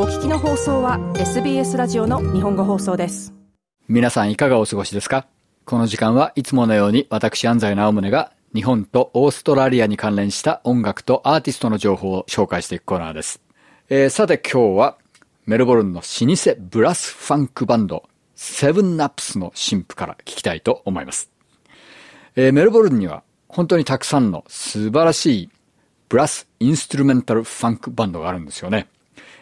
お聞きの放送は SBS ラジオの日本語放送です皆さんいかがお過ごしですか？この時間はいつものように私安西直宗が日本とオーストラリアに関連した音楽とアーティストの情報を紹介していくコーナーです。えー、さて今日はメルボルンの老舗ブラスファンクバンドセブンナップスの新譜から聞きたいと思います。えー、メルボルンには本当にたくさんの素晴らしいブラスインストゥルメンタルファンクバンドがあるんですよね。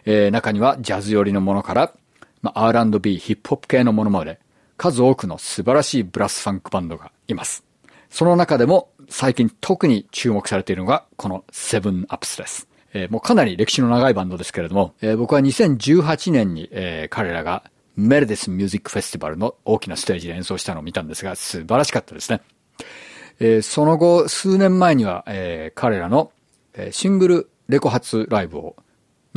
えー、中にはジャズ寄りのものから、まあ、R&B、ヒップホップ系のものまで、数多くの素晴らしいブラスファンクバンドがいます。その中でも最近特に注目されているのがこのセブンアップスです。えー、もうかなり歴史の長いバンドですけれども、えー、僕は2018年に、えー、彼らがメルデスミュージックフェスティバルの大きなステージで演奏したのを見たんですが、素晴らしかったですね。えー、その後、数年前には、えー、彼らの、えー、シングルレコ発ライブを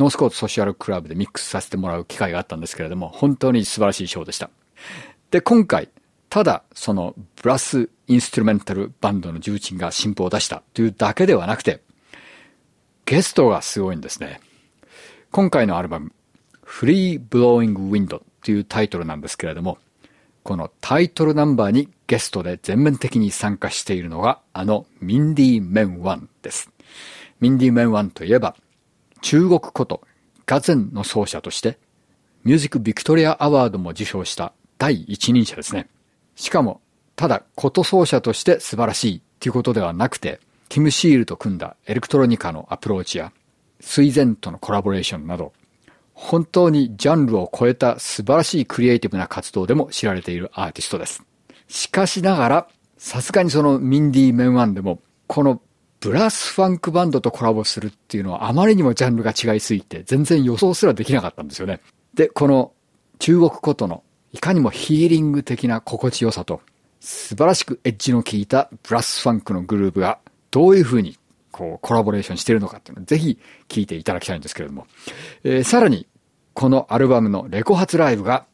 ノースコートソシャルクラブでミックスさせてもらう機会があったんですけれども、本当に素晴らしいショーでした。で、今回、ただ、そのブラスインストゥルメンタルバンドの重鎮が新譜を出したというだけではなくて、ゲストがすごいんですね。今回のアルバム、Free Blowing Wind というタイトルなんですけれども、このタイトルナンバーにゲストで全面的に参加しているのが、あのミンディ・メンワンです。ミンディ・メンワンといえば、中国ことガゼンの奏者として、 Music Victoria Award も受賞した第一人者ですね。しかも、ただ、琴奏者として素晴らしいっていうことではなくて、ティム・シールと組んだエレクトロニカのアプローチや、水前とのコラボレーションなど、本当にジャンルを超えた素晴らしいクリエイティブな活動でも知られているアーティストです。しかしながら、さすがにそのミンディ・メンワンでも、このブラスファンクバンドとコラボするっていうのはあまりにもジャンルが違いすぎて全然予想すらできなかったんですよね。で、この中国ことのいかにもヒーリング的な心地よさと、素晴らしくエッジの効いたブラスファンクのグループがどういう風にこうコラボレーションしているのかっていうのをぜひ聞いていただきたいんですけれども、えー、さらにこのアルバムのレコ発ライブが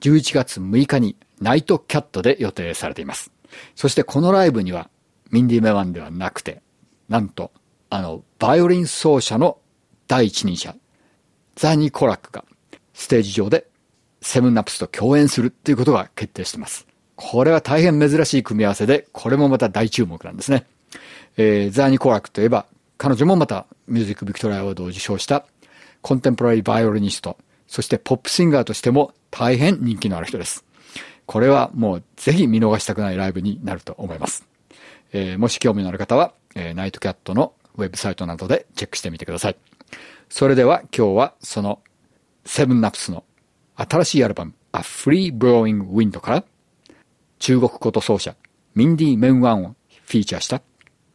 11月6日にナイトキャットで予定されています。そしてこのライブにはミンディ・メワンではなくて、なんとあのバイオリン奏者の第一人者、ザニー・コラックがステージ上でセブンナップスと共演するっていうことが決定しています。これは大変珍しい組み合わせで、これもまた大注目なんですね。えー、ザーニコラックといえば、彼女もまたミュージックビクトリアアワードを受賞したコンテンポラリーバイオリニスト、そしてポップシンガーとしても大変人気のある人です。これはもうぜひ見逃したくないライブになると思います。えー、もし興味のある方は、えー、ナイトキャットのウェブサイトなどでチェックしてみてください。それでは今日はそのセブンナプスの新しいアルバム A Free Blowing Wind から中国こと奏者ミンディ・メンワンをフィーチャーした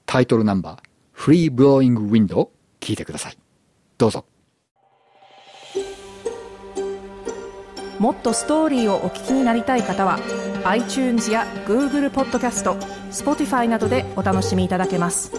タイトルナンバー Free Blowing Wind を聴いてください。どうぞ。もっとストーリーをお聞きになりたい方は iTunes や Google ポッドキャスト Spotify などでお楽しみいただけます。